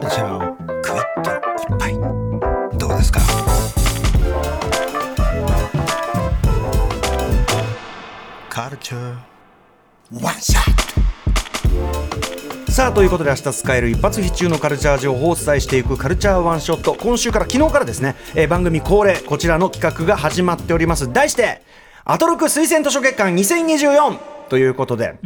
カルチャーをぐいっと一杯どうですか？カルチャーワンショットさあということで明日使える一発必中のカルチャー情報をお伝えしていくカルチャーワンショット。今週から昨日からですね、えー番組恒例こちらの企画が始まっております。題してアトロク推薦図書月間2024ということで、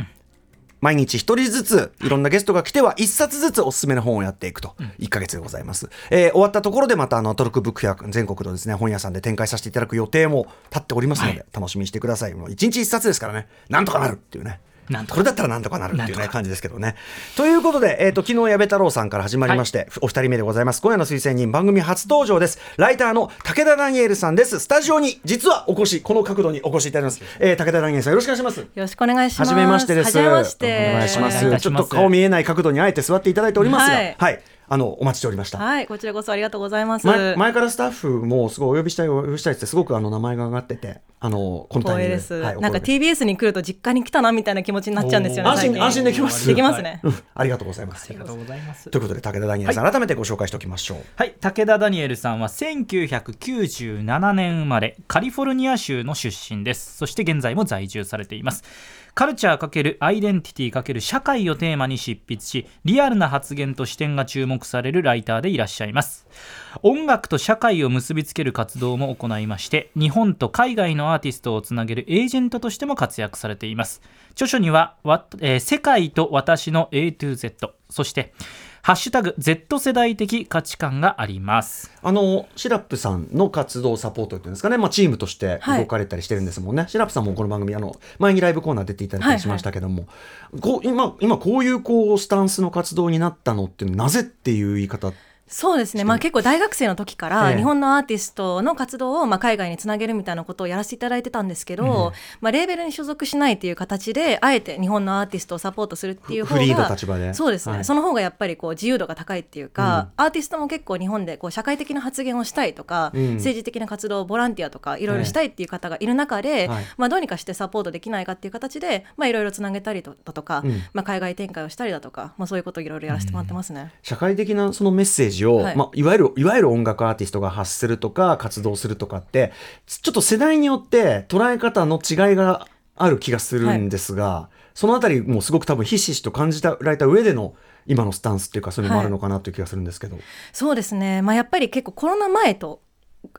毎日一人ずついろんなゲストが来ては一冊ずつおすすめの本をやっていくと。1ヶ月でございます、えー終わったところでまたあのアトロクブックフェア全国のですね本屋さんで展開させていただく予定も立っておりますので、楽しみにしてください。もう一日一冊ですからね。なんとかなるっていうねなんとか。これだったらなんとかなるっていうね感じですけどね。ということで、えー、と昨日矢部太郎さんから始まりまして、お二人目でございます。今夜の推薦人番組初登場です。ライターの武田ダニエルさんです。スタジオに実はお越しこの角度にお越しいただきます、えー、武田ダニエルさんよろしくお願いします。よろしくお願いします。はじめましてです。お願いします。ちょっと顔見えない角度にあえて座っていただいておりますが、は、はいいあのお待ちしておりました。はい、こちらこそありがとうございます。前前からスタッフもすごいお呼びしたいお呼びしたいってすごくあの名前が上がってて、あのこのタイミングです。はいなんか TBS に来ると実家に来たなみたいな気持ちになっちゃうんですよね。安心安心できます。できますね。うんありがとうございます。ありがとうございますということで武田ダニエルさん、改めてご紹介しておきましょう。はい武田ダニエルさんは1997年生まれカリフォルニア州の出身ですそして現在も在住されていますカルチャー×アイデンティティ×社会をテーマに執筆しリアルな発言と視点が注目されるライターでいらっしゃいます。音楽と社会を結びつける活動も行いまして日本と海外のアーティストをつなげるエージェントとしても活躍されています。著書には、えー世界と私の A to Z そしてハッシュタグ Z 世代的価値観があります。あのシラップさんの活動サポートっていうんですかね、まあ、チームとしてはい。動かれたりしてるんですもんね、シラップさんもこの番組あの前にライブコーナー出ていただいたりしましたけども、こう今今こういうこうスタンスの活動になったのってなぜっていう言い方そうですね。まあ結構大学生の時かえらえ日本のアーティストの活動をまあ海外につなげるみたいなことをやらせていただいてたんですけど、まあレーベルに所属しないという形であえて日本のアーティストをサポートするっていう方がそうですね、はい。その方がやっぱりこう自由度が高いっていうか、アーティストも結構日本でこう社会的な発言をしたいとか、うん。政治的な活動ボランティアとかいろいろしたいっていう方がいる中で、はい。まあどうにかしてサポートできないかっていう形でまあいろいろつなげたりだとか、うんまあ海外展開をしたりだとか、まあそういうことをいろいろやらせてもらってますね。社会的なそのメッセージを、はい。いまあ、いわゆるいわゆる音楽アーティストが発するとか活動するとかってちょっと世代によって捉え方の違いがある気がするんですが、そのあたりもすごく多分ひしひしと感じられた上での今のスタンスっていうかそういうのもあるのかなという気がするんですけど、そうですね、まあ、やっぱり結構コロナ前と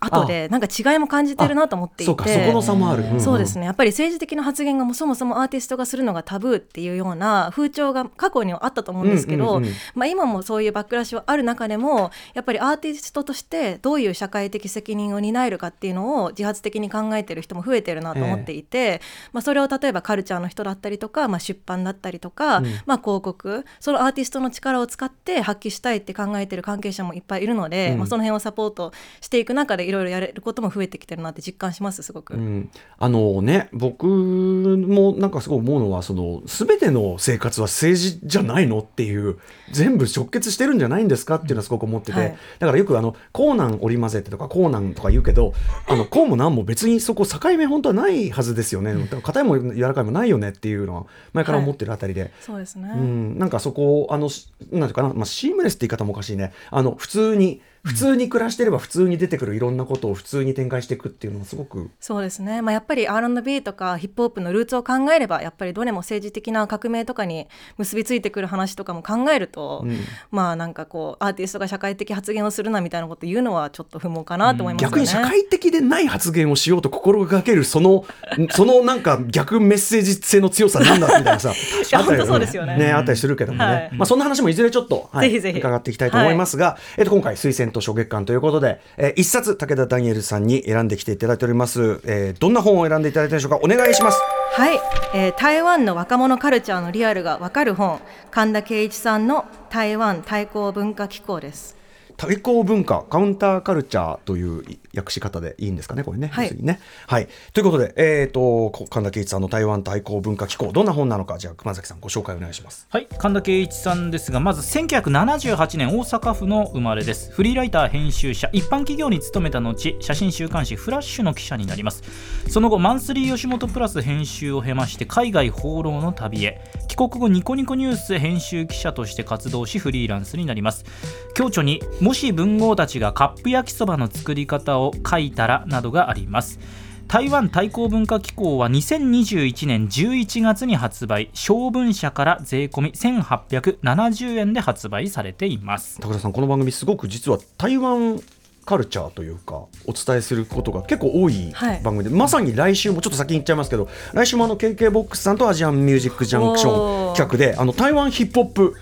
後でなんか違いも感じてるなと思っていて。そうかそこの差もある、んん。そうですね。やっぱり政治的な発言がもうそもそもアーティストがするのがタブーっていうような風潮が過去にはあったと思うんですけど、うんうんうんまあ、今もそういうバックラッシュはある中でもやっぱりアーティストとしてどういう社会的責任を担えるかっていうのを自発的に考えてる人も増えてるなと思っていて、まあ、それを例えばカルチャーの人だったりとか、まあ、出版だったりとか、うん。まあ、広告。そのアーティストの力を使って発揮したいって考えてる関係者もいっぱいいるので、うん。まあ、その辺をサポートしていく中でいろいろやれることも増えてきてるなって実感しますすごく。うん、あのね僕もなんかすごい思うのはその全ての生活は政治じゃないのっていう全部直結してるんじゃないんですかっていうのはすごく思ってて、はい。だからよくあのコーナン織り交ぜてとかコーナンとか言うけどあのこうもなんも別にそこ境目本当はないはずですよね。硬いも柔らかいもないよねっていうのは前から思ってるあたりで。そうですね、うん、なんかそこをあのしなんていうかな、まあ、シームレスって言い方もおかしいね。あの普通に普通に暮らしてれば普通に出てくるいろんなことを普通に展開していくっていうのはすごくそうですね、まあ、やっぱり R&B とかヒップホップのルーツを考えればやっぱりどれも政治的な革命とかに結びついてくる話とかも考えると、うん。まあなんかこうアーティストが社会的発言をするなみたいなこと言うのはちょっと不毛かなと思いますよね。逆に社会的でない発言をしようと心がけるその そのなんか逆メッセージ性の強さなんだみたいなさ やあったりそうですよね。ねあったりするけどもね、はい。まあそんな話もいずれちょっと、はい、ぜひぜひ。伺っていきたいと思いますが、えっと今回推薦図書月間ということで、えー一冊武田ダニエルさんに選んできていただいております、えーどんな本を選んでいただいたでしょうか？お願いします。はい、えー台湾の若者カルチャーのリアルがわかる本神田圭一さんの台湾対抗文化機構です。対抗文化カウンターカルチャーという訳し方でいいんですかねこれね。はい。ね。はい、ということで、えー、と神田圭一さんの台湾対抗文化機構どんな本なのかじゃあ熊崎さんご紹介お願いします。はい。神田圭一さんですがまず1978年大阪府の生まれです。フリーライター編集者一般企業に勤めた後写真週刊誌フラッシュの記者になります。その後マンスリー吉本プラス編集を経まして海外放浪の旅へ。帰国後ニコニコニュース編集記者として活動しフリーランスになります。共著にもし文豪たちがカップ焼きそばの作り方を書いたらなどがあります。台湾対抗文化機構は2021年11月に発売。小文社から税込み1870円で発売されています。高田さんこの番組すごく実は台湾カルチャーというかお伝えすることが結構多いはい。番組で、まさに来週もちょっと先に言っちゃいますけど来週もあの KK ボックスさんとアジアンミュージックジャンクション企画であの台湾ヒップホップ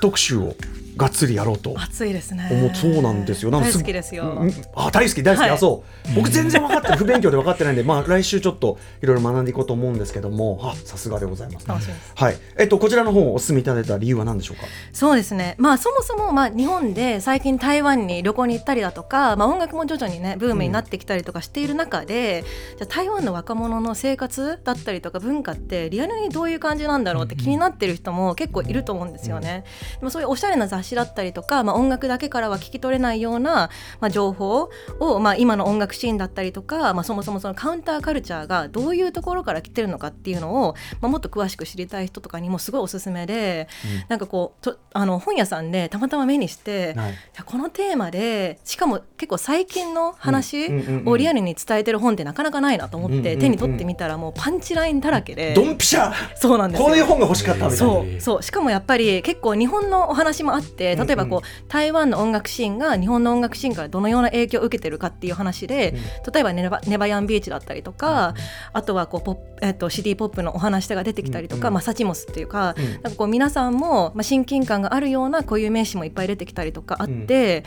特集をがっつりやろうと。暑いですね。思うそうなんですよ。大好きですよ。うんあ大好き大好き、はい。あそう。僕全然分かって不勉強で分かってないんで、まあ、来週ちょっといろいろ学んでいこうと思うんですけども。あさすがでございます。楽しみです。はい。えっとこちらの本をお勧めいただいた理由は何でしょうか？そうですね。まあそもそもまあ日本で最近台湾に旅行に行ったりだとか、まあ、音楽も徐々にねブームになってきたりとかしている中で、じゃあ台湾の若者の生活だったりとか文化ってリアルにどういう感じなんだろうって気になってる人も結構いると思うんですよね。でもそういうおしゃれな雑誌だったりとか、まあ、音楽だけからは聞き取れないような、まあ、情報を、まあ、今の音楽シーンだったりとか、まあ、そもそもそのカウンターカルチャーがどういうところから来てるのかっていうのを、まあ、もっと詳しく知りたい人とかにもすごいおすすめで、なんかこうとあの本屋さんでたまたま目にして、はい。このテーマでしかも結構最近の話うんうんうんうん。をリアルに伝えてる本ってなかなかないなと思って、うんうんうん。手に取ってみたらもうパンチラインだらけで、ドンピシャ。そうなんですよ。こういう本が欲しかったみたいな。そうそう。しかもやっぱり結構日本のお話もあって例えばこう、台湾の音楽シーンが日本の音楽シーンからどのような影響を受けてるかっていう話で、例えばネバネバヤンビーチだったりとか、あとはこうポップ、えっと、シティポップのお話が出てきたりとか、まあ、サチモスっていうか,、うん。なんかこう皆さんも、まあ、親近感があるようなこういう名詞もいっぱい出てきたりとかあって、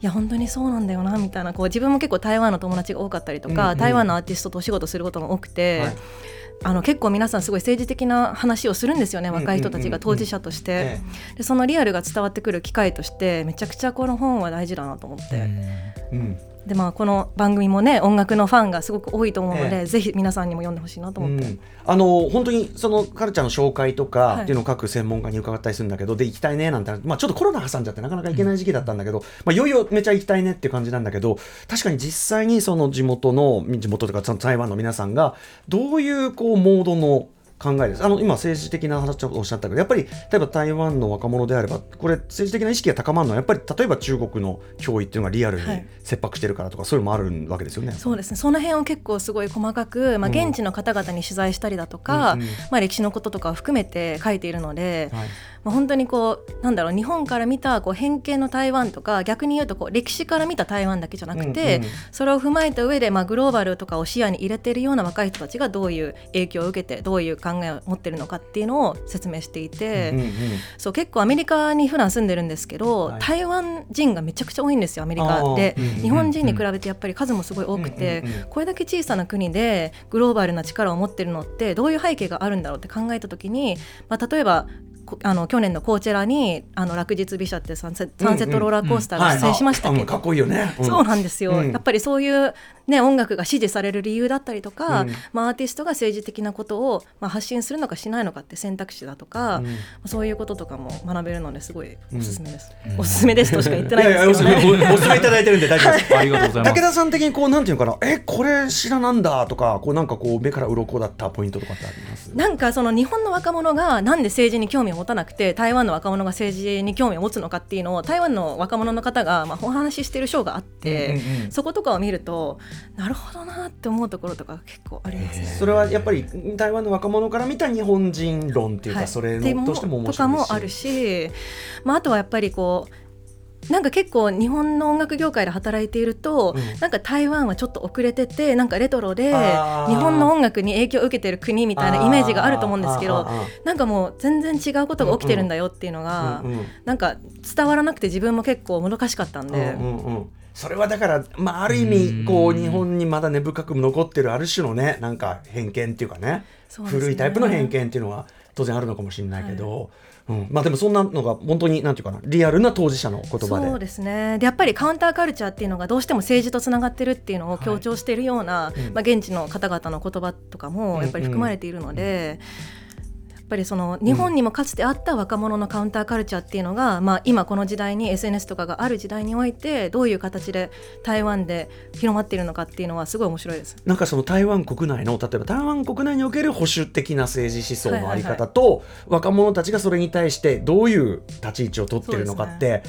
いや本当にそうなんだよなみたいなこう自分も結構台湾の友達が多かったりとか、台湾のアーティストとお仕事することも多くて。はいあの結構皆さんすごい政治的な話をするんですよねんうんうん若い人たちが当事者として、えでそのリアルが伝わってくる機会としてめちゃくちゃこの本は大事だなと思って、えうんでまあこの番組もね音楽のファンがすごく多いと思うので、ええ。ぜひ皆さんにも読んでほしいなと思って、うん。あの本当にそのカルチャーの紹介とかはい。っていうのを各専門家に伺ったりするんだけど、で行きたいねなんて、まあ、ちょっとコロナ挟んじゃってなかなか行けない時期だったんだけど、まあ、いよいよめちゃ行きたいねっていう感じなんだけど確かに実際にその地元の地元とか台湾の皆さんがどういうこうモードの考えです。あの今政治的な話をおっしゃったけどやっぱり例えば台湾の若者であればこれ政治的な意識が高まるのはやっぱり例えば中国の脅威っていうのがリアルにはい。切迫してるからとかそういうのもあるわけですよね。そうですね。その辺を結構すごい細かく、まあ、うん。現地の方々に取材したりだとか、うんうん。まあ、歴史のこととかを含めて書いているので、はい。まあ、本当にこうなんだろう日本から見たこう偏見の台湾とか逆に言うとこう歴史から見た台湾だけじゃなくて、うんうん。それを踏まえた上で、まあ、グローバルとかを視野に入れているような若い人たちがどういう影響を受けてどういう考えを持ってるのかっていうのを説明していて、うんうんそう結構アメリカに普段住んでるんですけど、はい。台湾人がめちゃくちゃ多いんですよアメリカでうんうんうん日本人に比べてやっぱり数もすごい多くて、うんうんうん。これだけ小さな国でグローバルな力を持ってるのってどういう背景があるんだろうって考えた時に、まあ、例えばこあの去年のコーチェラにあの落日美写ってサンセサンセットローラーコースターが出演しましたけ？ど、かっこいいよね。ん。そうなんですよ、うん。やっぱりそういう、ね、音楽が支持される理由だったりとか、うん。まあ、アーティストが政治的なことを、まあ、発信するのかしないのかって選択肢だとか、うん。そういうこととかも学べるのですごいおすすめです、おすすめです。としか言ってないですけどね。めお おすすめいただいてるんで大丈夫です。ありがとうございます。武田さん的にこうなんていうのかな、えこれ知らなんだとか、こうなんかこう目から鱗だったポイントとかってあります？なんかその日本の若者がなんで政治に興味を持たなくて台湾の若者が政治に興味を持つのかっていうのを台湾の若者の方がまあお話ししている章があって、うんうんうん。そことかを見るとなるほどなって思うところとか結構ありますね。それはやっぱり台湾の若者から見た日本人論っていうか、はい。それのとしても面と白いし。かもあるし、まあ、あとはやっぱりこうなんか結構日本の音楽業界で働いていると、うん。なんか台湾はちょっと遅れててなんかレトロで日本の音楽に影響を受けてる国みたいなイメージがあると思うんですけどなんかもう全然違うことが起きてるんだよっていうのが、うんうんなんか伝わらなくて自分も結構もどかしかったんで、うんうんうん。それはだから、まあ、ある意味こう日本にまだ根深く残ってるある種のねなんか偏見っていうかねね。古いタイプの偏見っていうのは当然あるのかもしれないけど、うん、まあでもそんなのが本当になんていうかなリアルな当事者の言葉で。そうですね。でやっぱりカウンターカルチャーっていうのがどうしても政治とつながってるっていうのを強調しているような、うん。まあ、現地の方々の言葉とかもやっぱり含まれているので。やっぱりその日本にもかつてあった若者のカウンターカルチャーっていうのが、まあ、今この時代に SNS とかがある時代においてどういう形で台湾で広まっているのかっていうのはすごい面白いです。なんかその台湾国内の例えば台湾国内における保守的な政治思想のあり方と、若者たちがそれに対してどういう立ち位置を取ってるのかって、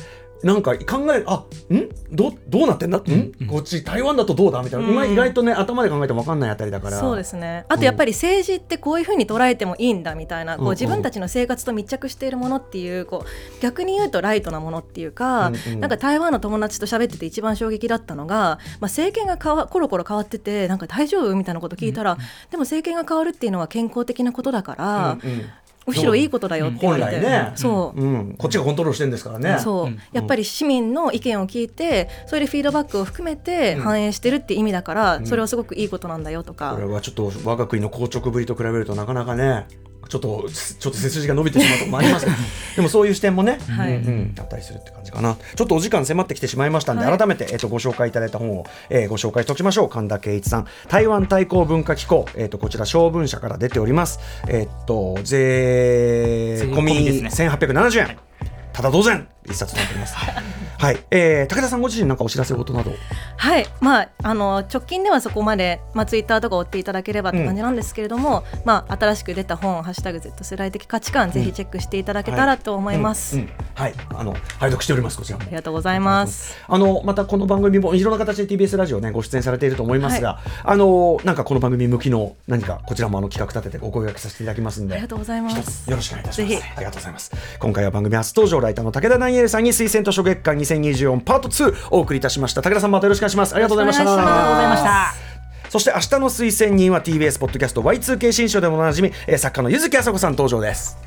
なんか考えるあん？どどうなってんだ、ん。こっち台湾だとどうだ？みたいな、うん。今意外とね頭で考えても分かんないあたりだから。そうですね。あとやっぱり政治ってこういうふうに捉えてもいいんだみたいな、うん。うんこう自分たちの生活と密着しているものっていうこう逆に言うとライトなものっていうか、うんうん。なんか台湾の友達と喋ってて一番衝撃だったのが、まあ、政権が変わコロコロ変わっててなんか大丈夫？みたいなこと聞いたら、でも政権が変わるっていうのは健康的なことだから、うんうんむしろいいことだよって言われて、本来ね。そう。うん、こっちがコントロールしてるんですからね。そう、うん。やっぱり市民の意見を聞いてそれでフィードバックを含めて反映してるって意味だから、それはすごくいいことなんだよとか、これはちょっと我が国の硬直ぶりと比べるとなかなかねちょっとちょっと背筋が伸びてしまうとこもありますけど。でもそういう視点もね、はい。うんうん、あったりするって感じかな。ちょっとお時間迫ってきてしまいましたんで、はい改めて、えっとご紹介いただいた本を、えーご紹介しておきましょう。神田圭一さん。台湾対抗文化機構、えっとこちら小文社から出ております。えっと税込みみですね。1870円、ただ同然一冊となっております。はい、えー武田さんご自身なんかお知らせ事など。はい。まああの直近ではそこまで、まあ、ツイッターとか追っていただければって感じなんですけれども、まあ、新しく出た本「ハッシュタグ Z 世代的価値観」ぜひチェックしていただけたらと思います、うん。うん。はい。あの拝読しておりますこちらも。ありがとうございます。あのまたこの番組もいろんな形で TBS ラジオねご出演されていると思いますが、あのなんかこの番組向きの何かこちらもあの企画立ててお声掛けさせていただきますんで。ありがとうございます。よろしくお願いいたします。ありがとうございます。今回は番組初登場ライターの武田ダニエルさんに推薦図書月間2024パート2お送りいたしました。武田さんまたよろしくお願いします。ありがとうございました。ありがとうございました。そして明日の推薦人は TBS ポッドキャスト Y2K 新書でもおなじみ、えー作家の柚木あさこさん登場です